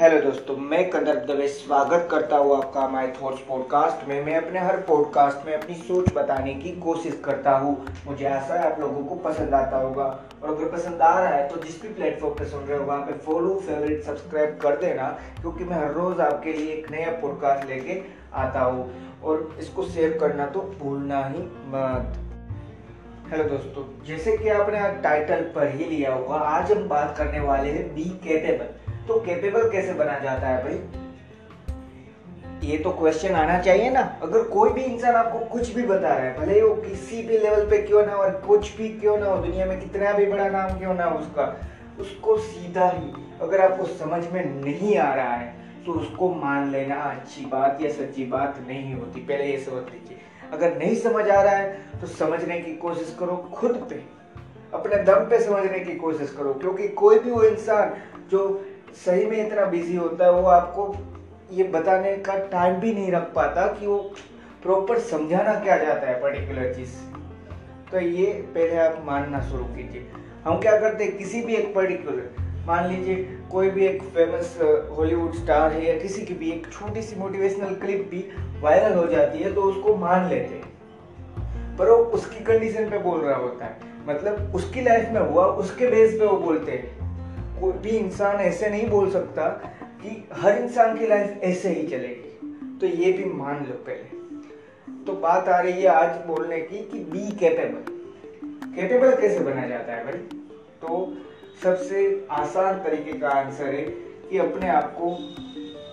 Hello दोस्तों, मैं कंदर दवे स्वागत करता हूँ आपका माई थॉट्स पॉडकास्ट में। मैं अपने हर पॉडकास्ट में अपनी सोच बताने की कोशिश करता हूँ। मुझे आशा है आप लोगों को पसंद आता होगा। और अगर पसंद आ रहा है तो जिस भी प्लेटफॉर्म पे सुन रहे हो, वहाँ पे फॉलो फेवरेट सब्सक्राइब कर देना, क्योंकि मैं हर रोज़ आपके लिए एक नया पॉडकास्ट लेके आता हूँ। और इसको शेयर करना तो भूलना ही मत। हेलो दोस्तों, जैसे कि आपने टाइटल पढ़ ही लिया होगा, आज हम बात करने वाले हैं बी केपेबल तो केपेबल कैसे बना जाता है भाई? ये तो क्वेश्चन आना चाहिए ना। अगर कोई भी इंसान आपको कुछ भी बता रहा है, भले वो किसी भी लेवल पे क्यों ना और कुछ भी क्यों ना हो, दुनिया में कितना भी बड़ा नाम क्यों ना हो उसका, उसको सीधा ही अगर आपको समझ में नहीं आ रहा है तो उसको मान लेना, अच्छी बात या सच्ची बात नहीं होती। पहले ये समझ लीजिए। अगर नहीं समझ आ रहा है तो समझने की कोशिश करो खुद पे। अपने दम पे समझने की कोशिश करो, क्योंकि कोई भी वो इंसान जो सही में इतना बिज़ी होता है, वो आपको ये बताने का टाइम भी नहीं रख पाता कि वो प्रॉपर समझाना क्या जाता है पर्टिकुलर चीज़ तो ये पहले आप मानना शुरू कीजिए। हम क्या करते हैं, किसी भी एक पर्टिकुलर मान लीजिए कोई भी एक फ़ेमस हॉलीवुड स्टार है या किसी की भी एक छोटी सी मोटिवेशनल क्लिप भी वायरल हो जाती है तो उसको मान लेते हैं। पर वो उसकी कंडीशन पे बोल रहा होता है। मतलब उसकी लाइफ में हुआ, उसके बेस पे वो बोलते हैं। कोई भी इंसान ऐसे नहीं बोल सकता कि हर इंसान की लाइफ ऐसे ही चलेगी। तो ये भी मान लो पहले। तो बात आ रही है आज बोलने की कि बी कैपेबल कैपेबल कैसे बना जाता है भाई? तो सबसे आसान तरीके का आंसर है कि अपने आप को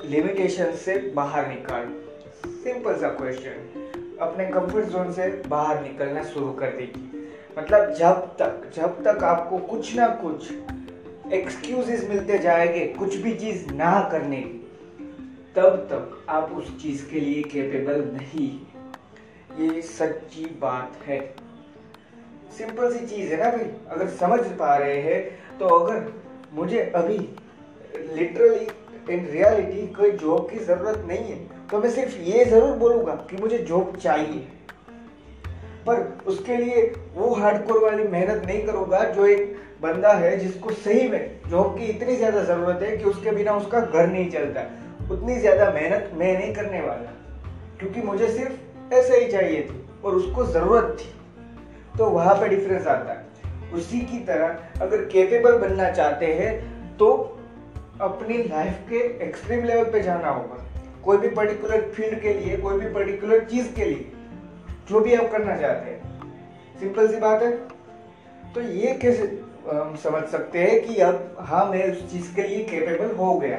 लिमिटेशन से बाहर निकाल। सिंपल सा क्वेश्चन अपने कंफर्ट जोन से बाहर निकलना शुरू कर देगी मतलब जब तक जब तक आपको कुछ ना कुछ एक्सक्यूजेस मिलते जाएँगे कुछ भी चीज़ ना करने की। तब तक आप उस चीज़ के लिए कैपेबल नहीं ये सच्ची बात है। सिंपल सी चीज़ है ना भाई। अगर समझ पा रहे हैं तो अगर मुझे अभी लिटरली इन रियलिटी कोई जॉब की ज़रूरत नहीं है तो मैं सिर्फ़ ये ज़रूर बोलूँगा कि मुझे जॉब चाहिए। पर उसके लिए वो हार्डकोर वाली मेहनत नहीं करूँगा जो एक बंदा है जिसको सही में जॉब की इतनी ज़्यादा ज़रूरत है कि उसके बिना उसका घर नहीं चलता। उतनी ज़्यादा मेहनत मैं नहीं करने वाला, क्योंकि मुझे सिर्फ़ ऐसे ही चाहिए थी और उसको ज़रूरत थी। तो वहाँ पे डिफरेंस आता है। उसी की तरह अगर केपेबल बनना चाहते हैं तो अपनी लाइफ के एक्सट्रीम लेवल पे जाना होगा। कोई भी पर्टिकुलर फ़ील्ड के लिए, कोई भी पर्टिकुलर चीज़ के लिए, जो भी आप करना चाहते हैं। सिंपल सी बात है। तो ये कैसे हम समझ सकते हैं कि अब हाँ मैं उस चीज़ के लिए कैपेबल हो गया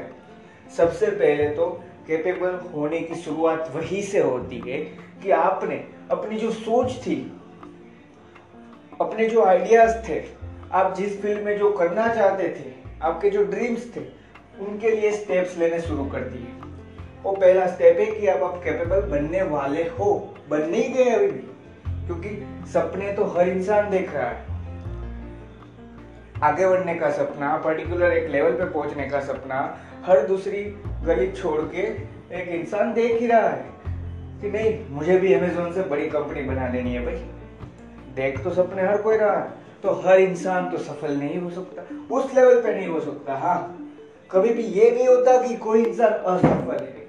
सबसे पहले तो कैपेबल होने की शुरुआत वही से होती है कि आपने अपनी जो सोच थी, अपने जो आइडियाज़ थे, आप जिस फ़ील्ड में जो करना चाहते थे, आपके जो ड्रीम्स थे, उनके लिए स्टेप्स लेने शुरू कर दिए। वो पहला स्टेप है कि अब आप कैपेबल बनने वाले हो। बन नहीं गए अभी भी, क्योंकि सपने तो हर इंसान देख रहा है। आगे बढ़ने का सपना पर्टिकुलर एक लेवल पे पहुँचने का सपना, हर दूसरी गली छोड़ के एक इंसान देख ही रहा है कि नहीं, मुझे भी अमेजोन से बड़ी कंपनी बना लेनी है भाई। देख तो सपने हर कोई रहा तो हर इंसान तो सफल नहीं हो सकता। उस लेवल पे नहीं हो सकता हाँ। कभी भी ये नहीं होता कि कोई इंसान असफल है।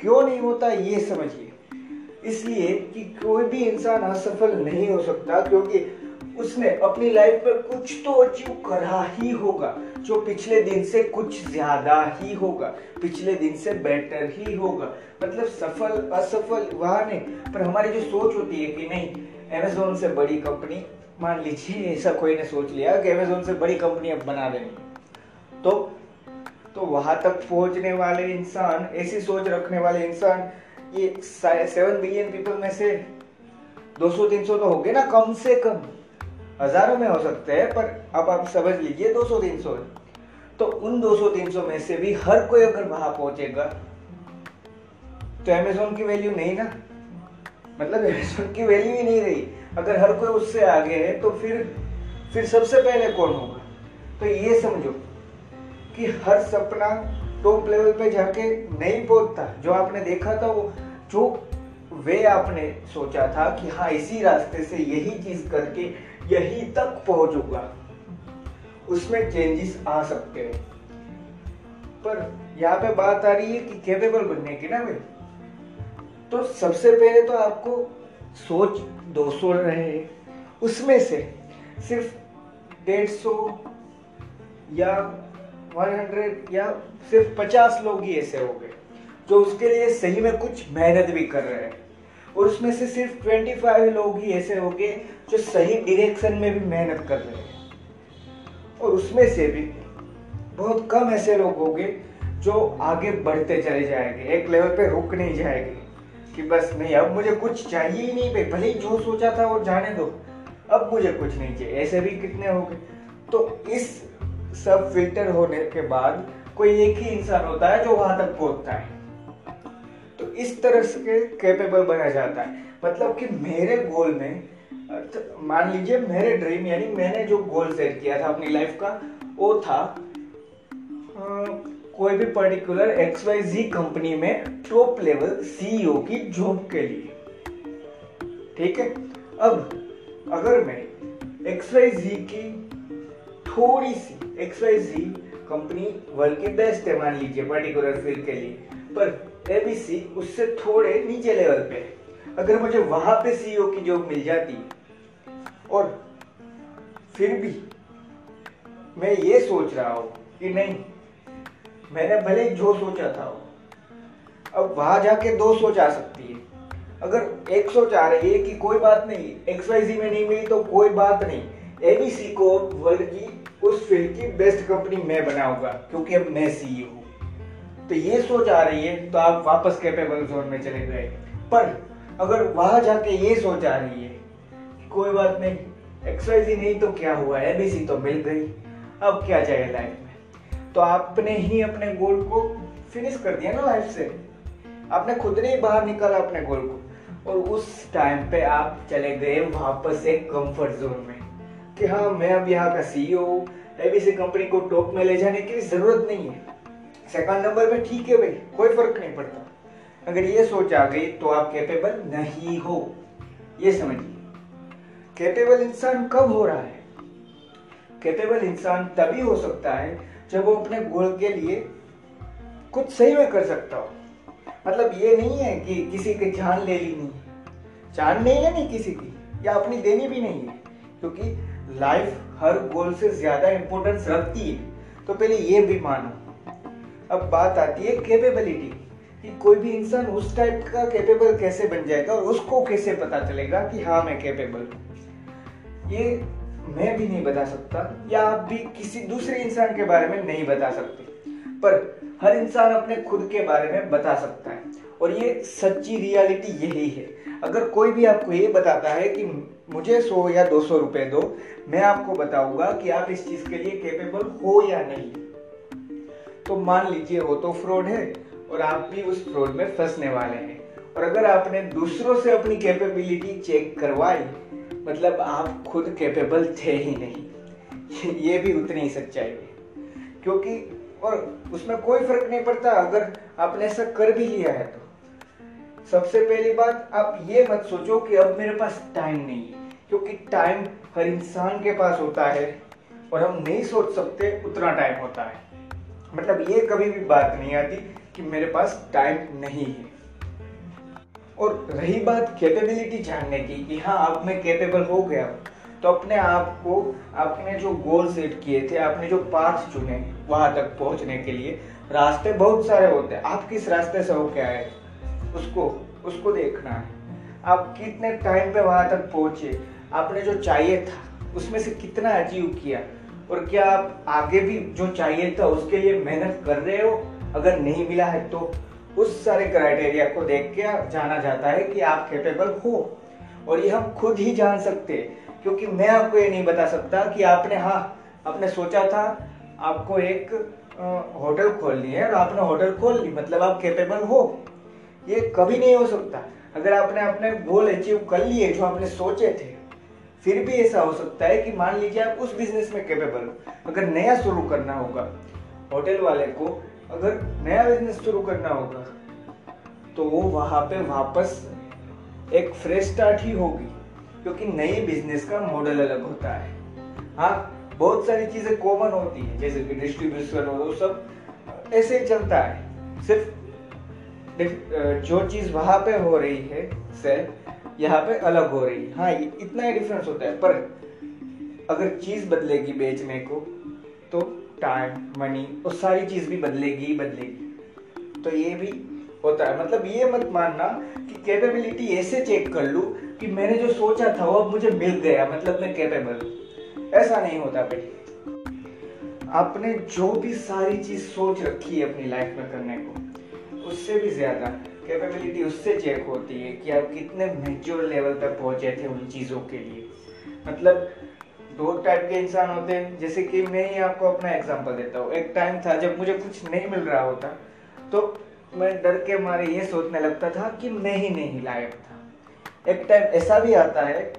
क्यों नहीं होता, ये समझिए। इसलिए कि कोई भी इंसान असफल नहीं हो सकता, क्योंकि उसने अपनी लाइफ में कुछ तो अचीव करा ही होगा, जो पिछले दिन से कुछ ज़्यादा ही होगा, पिछले दिन से बेटर ही होगा। मतलब सफल, असफल, वहाँ नहीं पर हमारी जो सोच होती है कि नहीं अमेजोन से बड़ी कंपनी मान लीजिए, ऐसा कोई ने सोच लिया कि अमेजोन से बड़ी कंपनी अब बना देनी तो तो वहाँ तक पहुँचने वाले इंसान, ऐसी सोच रखने वाले इंसान, ये सेवन बिलियन पीपल में से 200-300 तो हो गए ना, कम से कम। हज़ारों में हो सकते हैं, पर अब आप समझ लीजिए 200-300 तो उन 200-300 में से भी हर कोई अगर वहाँ पहुंचेगा तो अमेजोन की वैल्यू नहीं ना? मतलब अमेजोन की वैल्यू ही नहीं रही। अगर हर कोई उससे आगे है तो फिर फिर सबसे पहले कौन होगा? तो ये समझो कि हर सपना टॉप लेवल पे जाके नहीं पहुँचता। जो आपने देखा था, वो, जो वे आपने सोचा था कि हाँ इसी रास्ते से यही चीज़ करके यही तक पहुंचूँगा। उसमें चेंजेस आ सकते हैं। पर यहाँ पे बात आ रही है कि कैपेबल बनने की ना भाई। तो सबसे पहले तो आपको सोच 200 रहे उसमें से सिर्फ़ डेढ़ सौ या 100 या सिर्फ़ 50 लोग ही ऐसे हो गए, जो उसके लिए सही में कुछ मेहनत भी कर रहे हैं। और उसमें से सिर्फ़ 25 लोग ही ऐसे हो गए जो सही डिरेक्शन में भी मेहनत कर रहे हैं। और उसमें से भी बहुत कम ऐसे लोग होंगे जो आगे बढ़ते चले जाएँगे, एक लेवल पे रुक नहीं जाएँगे कि बस नहीं, अब मुझे कुछ चाहिए ही नहीं भाई, भले ही जो सोचा था वो जाने दो, अब मुझे कुछ नहीं चाहिए, ऐसे भी कितने हो गए। तो इस सब फ़िल्टर होने के बाद कोई एक ही इंसान होता है जो वहाँ तक पहुँचता है। इस तरह से कैपेबल बना जाता है। मतलब कि मेरे गोल में मान लीजिए मेरे ड्रीम यानी मैंने जो गोल सेट किया था अपनी लाइफ का, वो था कोई भी particular X Y Z company में टॉप लेवल सीईओ की जॉब के लिए। ठीक है? अब, अगर मैं एक्स वाई जी की थोड़ी सी X Y Z company world की बेस्ट है, मान लीजिए पर्टिकुलर फ़ील्ड के लिए। पर एबीसी उससे थोड़े नीचे लेवल पे। अगर मुझे वहाँ पे सीईओ की जॉब मिल जाती और फिर भी मैं ये सोच रहा हूँ कि नहीं, मैंने भले जो सोचा था अब वहाँ जाके दो सोच आ सकती है। अगर एक सोच आ रही है कि कोई बात नहीं एक्स वाई जी में नहीं मिली तो कोई बात नहीं। एबीसी को वर्ल्ड की, उस फ़ील्ड की बेस्ट कंपनी मैं बनाऊँगा, क्योंकि अब मैं सी हूँ। तो ये सोच आ रही है तो आप वापस कैपेबल जोन में चले गए। पर अगर वहाँ जाके ये सोच आ रही है कोई बात नहीं एक्स वाई नहीं तो क्या हुआ एबीसी तो मिल गई। अब क्या चाहिए लाइफ में? तो आपने ही अपने गोल को फिनिश कर दिया ना लाइफ से। आपने खुद ने ही बाहर निकाला अपने गोल को। और उस टाइम पे आप चले गए वापस एक कंफर्ट जोन में कि हाँ मैं अब यहाँ का सीईओ एबीसी कंपनी को टॉप में ले जाने की ज़रूरत नहीं है। सेकंड नंबर पे ठीक है भाई, कोई फ़र्क नहीं पड़ता। अगर ये सोच आ गई तो आप कैपेबल नहीं हो। ये समझिए। कैपेबल इंसान कब हो रहा है? कैपेबल इंसान तभी हो सकता है जब वो अपने गोल के लिए कुछ सही में कर सकता हो। मतलब ये नहीं है कि किसी की जान ले ली नहीं जान नहीं है लेनी किसी की, या अपनी देनी भी नहीं है। क्योंकि लाइफ हर गोल से ज़्यादा इंपॉर्टेंस रखती है। तो पहले ये भी मानो। अब बात आती है कैपेबिलिटी कि कोई भी इंसान उस टाइप का कैपेबल कैसे बन जाएगा और उसको कैसे पता चलेगा कि हाँ मैं कैपेबल ये मैं भी नहीं बता सकता, या आप भी किसी दूसरे इंसान के बारे में नहीं बता सकते, पर हर इंसान अपने खुद के बारे में बता सकता है। और ये सच्ची रियलिटी यही है। अगर कोई भी आपको ये बताता है कि मुझे सौ या दो सौ रुपए दो, मैं आपको बताऊँगा कि आप इस चीज़ के लिए केपेबल हो या नहीं। तो मान लीजिए वो तो फ्रॉड है और आप भी उस फ्रॉड में फंसने वाले हैं। और अगर आपने दूसरों से अपनी कैपेबिलिटी चेक करवाई मतलब आप खुद कैपेबल थे ही नहीं। ये भी उतनी ही सच्चाई है। क्योंकि और उसमें कोई फ़र्क नहीं पड़ता, अगर आपने ऐसा कर भी लिया है तो। सबसे पहली बात, आप ये मत सोचो कि अब मेरे पास टाइम नहीं है, क्योंकि टाइम हर इंसान के पास होता है और हम नहीं सोच सकते उतना टाइम होता है। मतलब ये कभी भी बात नहीं आती कि मेरे पास टाइम नहीं है। और रही बात कैपेबिलिटी जानने की कि हाँ अब मैं कैपेबल हो गया तो अपने आप को, आपने जो गोल सेट किए थे, आपने जो पाथ चुने वहाँ तक पहुँचने के लिए, रास्ते बहुत सारे होते हैं। आप किस रास्ते से हो क्या है उसको उसको देखना है। आप कितने टाइम पे वहाँ तक पहुँचे? आपने जो चाहिए था, उसमें से कितना अचीव किया? और क्या आप आगे भी जो चाहिए था उसके लिए मेहनत कर रहे हो? अगर नहीं मिला है तो। उस सारे क्राइटेरिया को देख के जाना जाता है कि आप कैपेबल हो। और ये हम खुद ही जान सकते क्योंकि मैं आपको ये नहीं बता सकता कि आपने हाँ आपने सोचा था, आपको एक होटल खोलनी है और आपने होटल खोल ली मतलब आप कैपेबल हो। ये कभी नहीं हो सकता। अगर आपने अपने गोल अचीव कर लिए, जो आपने सोचे थे फिर भी ऐसा हो सकता है कि मान लीजिए आप उस बिज़नेस में कैपेबल हो, अगर नया शुरू करना होगा होटल वाले को अगर नया बिज़नेस शुरू करना होगा तो वो वहाँ पे वापस एक फ्रेश स्टार्ट ही होगी, क्योंकि नई बिज़नेस का मॉडल अलग होता है। हाँ बहुत सारी चीज़ें कॉमन होती है, जैसे कि डिस्ट्रीब्यूशन हो वो सब, ऐसे ही चलता है। सिर्फ़ जो चीज़ वहाँ पे हो रही है से यहाँ पे अलग हो रही है। हाँ इतना ही डिफरेंस होता है। पर अगर चीज़ बदलेगी बेचने को तो टाइम मनी और सारी चीज़ भी बदलेगी ही बदलेगी। तो ये भी होता है। मतलब ये मत मानना कि कैपेबिलिटी ऐसे चेक कर लूँ कि मैंने जो सोचा था वो अब मुझे मिल गया मतलब मैं कैपेबल ऐसा नहीं होता भाई। आपने जो भी सारी चीज़ सोच रखी है अपनी लाइफ में करने को, उससे भी ज़्यादा। कैपेबिलिटी उससे चेक होती है कि आप कितने मेच्योर लेवल तक पहुँचे थे उन चीज़ों के लिए। मतलब दो टाइप के इंसान होते हैं, जैसे कि मैं ही आपको अपना एग्जांपल देता हूँ। एक टाइम था जब मुझे कुछ नहीं मिल रहा होता तो मैं डर के मारे ये सोचने लगता था कि मैं ही नहीं लायक था। एक टाइम ऐसा भी आता है,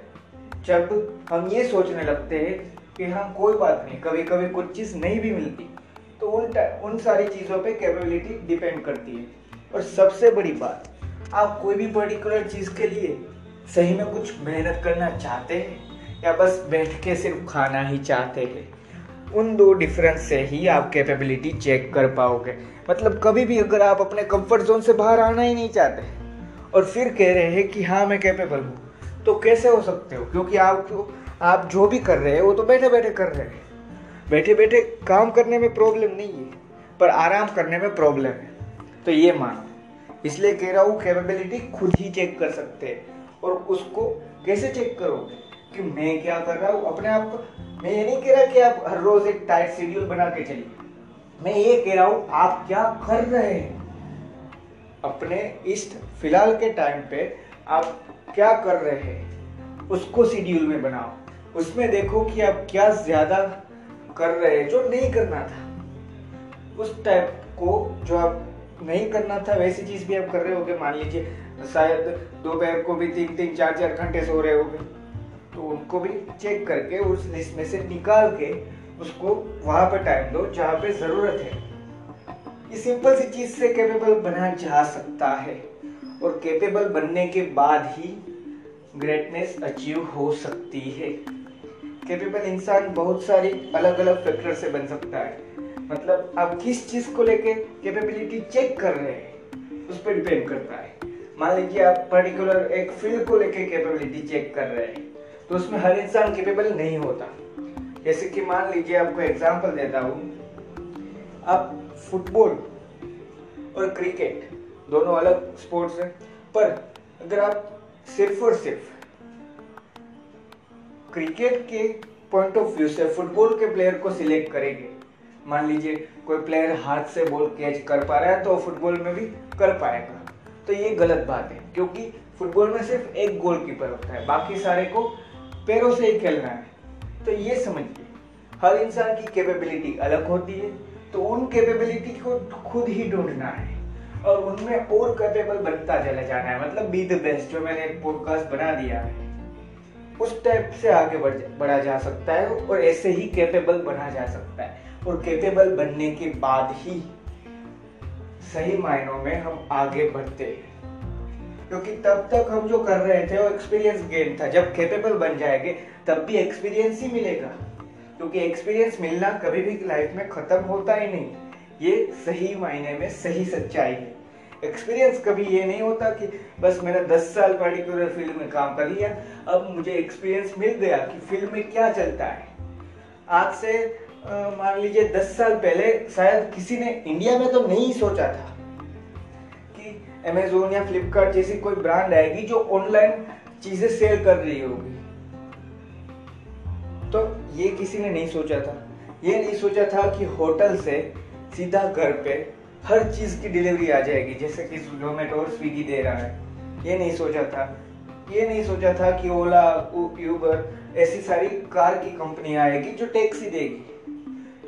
जब हम ये सोचने लगते हैं कि हाँ कोई बात नहीं कभी कभी कुछ चीज़ नहीं भी मिलती तो उन उन सारी चीज़ों पे कैपेबिलिटी डिपेंड करती है। और सबसे बड़ी बात, आप कोई भी पर्टिकुलर चीज़ के लिए सही में कुछ मेहनत करना चाहते हैं या बस बैठ के सिर्फ़ खाना ही चाहते हैं, उन दो डिफरेंस से ही आप कैपेबिलिटी चेक कर पाओगे। मतलब कभी भी अगर आप अपने कंफर्ट जोन से बाहर आना ही नहीं चाहते और फिर कह रहे हैं कि हाँ मैं कैपेबल हूँ तो कैसे हो सकते हो? क्योंकि आप आप जो भी कर रहे हैं, वो तो बैठे बैठे कर रहे हैं। बैठे बैठे काम करने में प्रॉब्लम नहीं है, पर आराम करने में प्रॉब्लम है। तो ये मानो। इसलिए कह रहा हूँ कैपेबिलिटी खुद ही चेक कर सकते हैं। और उसको कैसे चेक करोगे? कि मैं क्या कर रहा हूँ? अपने आप को मैं ये नहीं कह रहा कि आप हर रोज एक टाइट शेड्यूल बना के चलिए। मैं ये कह रहा हूँ, आप क्या कर रहे हैं? अपने इस फ़िलहाल के टाइम पे आप क्या कर रहे हैं? उसको शेड्यूल में बनाओ। उसमें देखो कि आप क्या ज़्यादा कर रहे हैं, जो नहीं करना था। उस टाइप को जो आप नहीं करना था, वैसी चीज़ भी आप कर रहे होगे। मान लीजिए, शायद दोपहर को भी तीन तीन चार चार घंटे सो रहे होगे। तो उनको भी चेक करके, उस लिस्ट में से निकाल के, उसको वहाँ पर टाइम दो, जहाँ पे ज़रूरत है। ये सिंपल सी चीज़ से कैपेबल बना जा सकता है। और कैपेबल बनने के बाद ही ग्रेटनेस अचीव हो सकती है। कैपेबल इंसान बहुत सारी अलग अलग फैक्टर से बन सकता है। मतलब आप किस चीज़ को लेके कैपेबिलिटी चेक कर रहे हैं, उस पर डिपेंड करता है। मान लीजिए आप पर्टिकुलर एक फ़ील्ड को लेके कैपेबिलिटी चेक कर रहे हैं तो उसमें हर इंसान कैपेबल नहीं होता। जैसे कि मान लीजिए आपको एग्जांपल देता हूँ। आप फुटबॉल और क्रिकेट दोनों अलग स्पोर्ट्स हैं, पर अगर आप सिर्फ़ और सिर्फ़ क्रिकेट के पॉइंट ऑफ़ व्यू से फुटबॉल के प्लेयर को सिलेक्ट करेंगे मान लीजिए कोई प्लेयर हाथ से बॉल कैच कर पा रहा है तो फुटबॉल में भी कर पाएगा। तो ये गलत बात है, क्योंकि फुटबॉल में सिर्फ़ एक गोलकीपर होता है, बाकी सारे को पैरों से ही खेलना है। तो ये समझिए, हर इंसान की कैपेबिलिटी अलग होती है तो उन कैपेबिलिटी को खुद ही ढूंढना है, और उनमें और कैपेबल बनता चला जाना है। मतलब बी द बेस्ट जो मैंने एक पॉडकास्ट बना दिया है, उस टाइप से आगे बढ़ बढ़ा जा सकता है, और ऐसे ही कैपेबल बना जा सकता है। और कैपेबल बनने के बाद ही सही मायनों में हम आगे बढ़ते हैं। क्योंकि तब तक हम जो कर रहे थे, वो एक्सपीरियंस गेन था। जब कैपेबल बन जाएँगे, तब भी एक्सपीरियंस ही मिलेगा। क्योंकि एक्सपीरियंस मिलना कभी भी लाइफ में खत्म होता ही नहीं। ये सही मायने में सही सच्चाई है। एक्सपीरियंस कभी ये नहीं होता कि बस मैंने 10 साल पर्टिकुलर फ़ील्ड में काम कर लिया, अब मुझे एक्सपीरियंस मिल गया कि फ़ील्ड में क्या चलता है। आज से मान लीजिए दस साल पहले शायद किसी ने इंडिया में तो नहीं सोचा था कि अमेजोन या फ्लिपकार्ट जैसी कोई ब्रांड आएगी जो ऑनलाइन चीज़ें सेल कर रही होगी। तो ये किसी ने नहीं सोचा था। ये नहीं सोचा था कि होटल से सीधा घर पे हर चीज़ की डिलीवरी आ जाएगी, जैसे कि जोमेटो और स्विगी दे रहा है। ये नहीं सोचा था। ये नहीं सोचा था कि ओला यूबर ऐसी सारी कार की कंपनी आएगी जो टैक्सी देगी।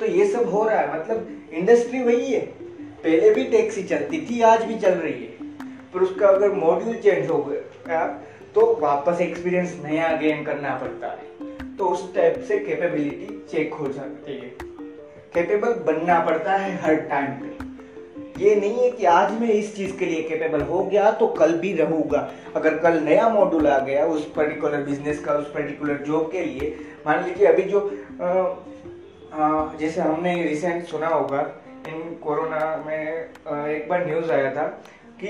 तो ये सब हो रहा है। मतलब इंडस्ट्री वही है। पहले भी टैक्सी चलती थी आज भी चल रही है। पर उसका अगर मॉड्यूल चेंज हो गया तो वापस एक्सपीरियंस नया गेन करना पड़ता है। तो उस टाइप से कैपेबिलिटी चेक हो सकती है। कैपेबल बनना पड़ता है हर टाइम पे। ये नहीं है कि आज मैं इस चीज़ के लिए कैपेबल हो गया तो कल भी रहूँगा। अगर कल नया मॉड्यूल आ गया उस पर्टिकुलर बिज़नेस का उस पर्टिकुलर जॉब के लिए मान लीजिए अभी जो आ, जैसे हमने रिसेंट सुना होगा, इन कोरोना में एक बार न्यूज़ आया था कि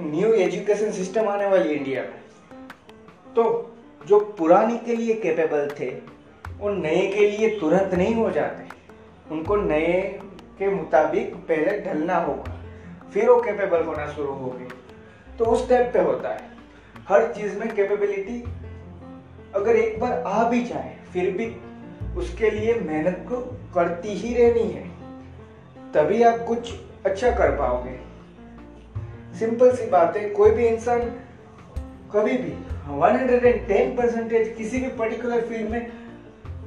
न्यू एजुकेशन सिस्टम आने वाली इंडिया में। तो जो पुरानी के लिए कैपेबल थे, वो नए के लिए तुरंत नहीं हो जाते। उनको नए के मुताबिक पहले ढलना होगा, फिर वो कैपेबल होना शुरू होगी तो उस टाइप पे होता है। हर चीज़ में कैपेबिलिटी अगर एक बार आ भी जाए, फिर भी उसके लिए मेहनत को करती ही रहनी है। तभी आप कुछ अच्छा कर पाओगे। सिंपल सी बात है, कोई भी इंसान कभी भी 110 परसेंटेज किसी भी पर्टिकुलर फ़ील्ड में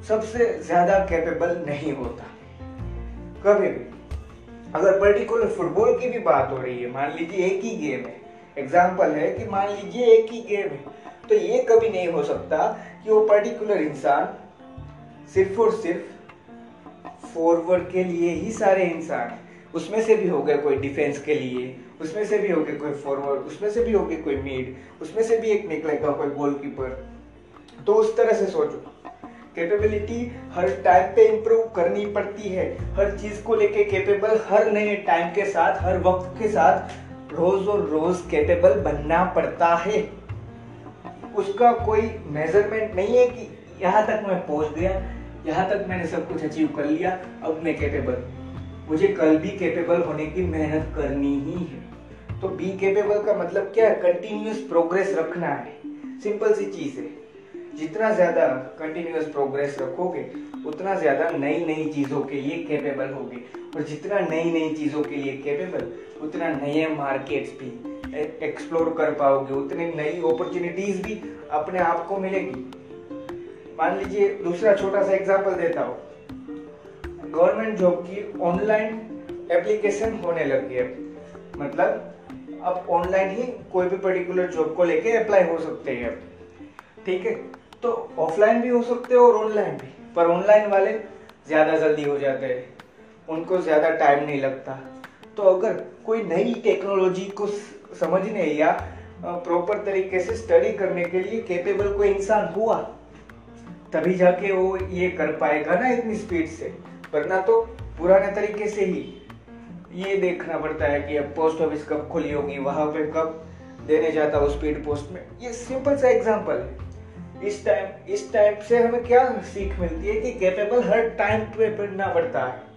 सबसे ज़्यादा कैपेबल नहीं होता। कभी भी। अगर पर्टिकुलर फुटबॉल की भी बात हो रही है, मान लीजिए एक ही गेम है। एग्ज़ाम्पल है कि मान लीजिए एक ही गेम है तो ये कभी नहीं हो सकता कि वो पर्टिकुलर इंसान सिर्फ़ और सिर्फ़ फॉरवर्ड के लिए ही सारे इंसान उसमें से भी हो गए कोई डिफेंस के लिए, उसमें से भी हो गए कोई फॉरवर्ड उसमें से भी हो गए कोई मिड उसमें से भी एक निकलेगा कोई गोलकीपर तो उस तरह से सोचो। कैपेबिलिटी हर टाइम पे इम्प्रूव करनी पड़ती है। हर चीज़ को लेके कैपेबल हर नए टाइम के साथ, हर वक्त के साथ रोज और रोज कैपेबल बनना पड़ता है। उसका कोई मेज़रमेंट नहीं है कि यहाँ तक मैं पहुँच गया यहाँ तक मैंने सब कुछ अचीव कर लिया, अब मैं कैपेबल मुझे कल भी कैपेबल होने की मेहनत करनी ही है। तो बी कैपेबल का मतलब क्या है? कंटिन्यूस प्रोग्रेस रखना है। सिंपल सी चीज़ है। जितना ज़्यादा कंटिन्यूस प्रोग्रेस रखोगे, उतना ज़्यादा नई नई चीज़ों के लिए कैपेबल होगे। और जितना नई नई चीज़ों के लिए कैपेबल उतना नए मार्केट्स भी एक्सप्लोर कर पाओगे। उतनी नई अपॉर्चुनिटीज़ भी अपने आप को मिलेगी। मान लीजिए, दूसरा छोटा सा एग्ज़ाम्पल देता हूँ। गवर्नमेंट जॉब की ऑनलाइन एप्लीकेशन होने लगी है। मतलब अब ऑनलाइन ही कोई भी पर्टिकुलर जॉब को लेके अप्लाई हो सकते हैं। ठीक है? तो ऑफलाइन भी हो सकते हैं और ऑनलाइन भी, पर ऑनलाइन वाले ज़्यादा जल्दी हो जाते हैं। उनको ज़्यादा टाइम नहीं लगता। तो अगर कोई नई टेक्नोलॉजी को समझने या प्रॉपर तरीके से स्टडी करने के लिए कैपेबल कोई इंसान हुआ तभी जाके वो ये कर पाएगा ना इतनी स्पीड से। वरना तो पुराने तरीके से ही ये देखना पड़ता है कि अब पोस्ट ऑफ़िस कब खुली होगी, वहाँ पे कब देने जाता हूँ स्पीड पोस्ट में। ये सिंपल सा एग्जांपल है। इस टाइम इस टाइम से हमें क्या सीख मिलती है कि कैपेबल हर टाइम पे बढ़ना पड़ता है।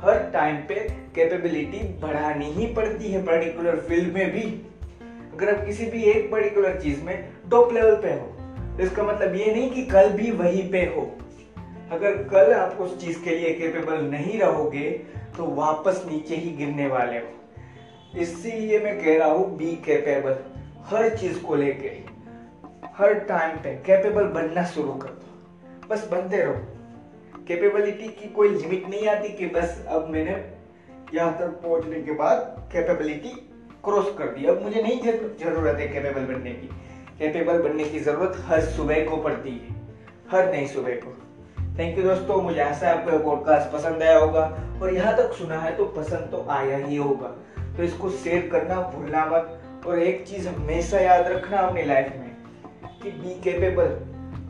हर टाइम पे कैपेबिलिटी बढ़ानी ही पड़ती है पर्टिकुलर फ़ील्ड में भी। अगर आप किसी भी एक पर्टिकुलर चीज़ में टॉप लेवल पे हो तो इसका मतलब ये नहीं कि कल भी वहीं पे हो। अगर कल आप उस चीज़ के लिए कैपेबल नहीं रहोगे तो वापस नीचे ही गिरने वाले हो। इसीलिए मैं कह रहा हूँ बी कैपेबल हर चीज़ को लेके, हर टाइम पे कैपेबल बनना शुरू कर दो। बस बनते रहो। कैपेबिलिटी की कोई लिमिट नहीं आती कि बस अब मैंने यहाँ तक पहुँचने के बाद कैपेबिलिटी क्रॉस कर दी। अब मुझे नहीं ज़रूरत है कैपेबल बनने की। कैपेबल बनने की ज़रूरत हर सुबह को पड़ती है, हर नई सुबह को। थैंक यू दोस्तों, मुझे आशा है आपको पॉडकास्ट पसंद आया होगा, और यहाँ तक सुना है तो पसंद तो आया ही होगा। तो इसको शेयर करना भूलना मत, और एक चीज़ हमेशा याद रखना अपनी लाइफ में, कि बी कैपेबल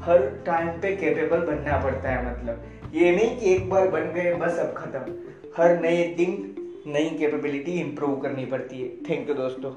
हर टाइम पे कैपेबल बनना पड़ता है मतलब। ये नहीं कि एक बार बन गए, बस अब खत्म। हर नए दिन नई कैपेबिलिटी इंप्रूव करनी पड़ती है। थैंक यू दोस्तों।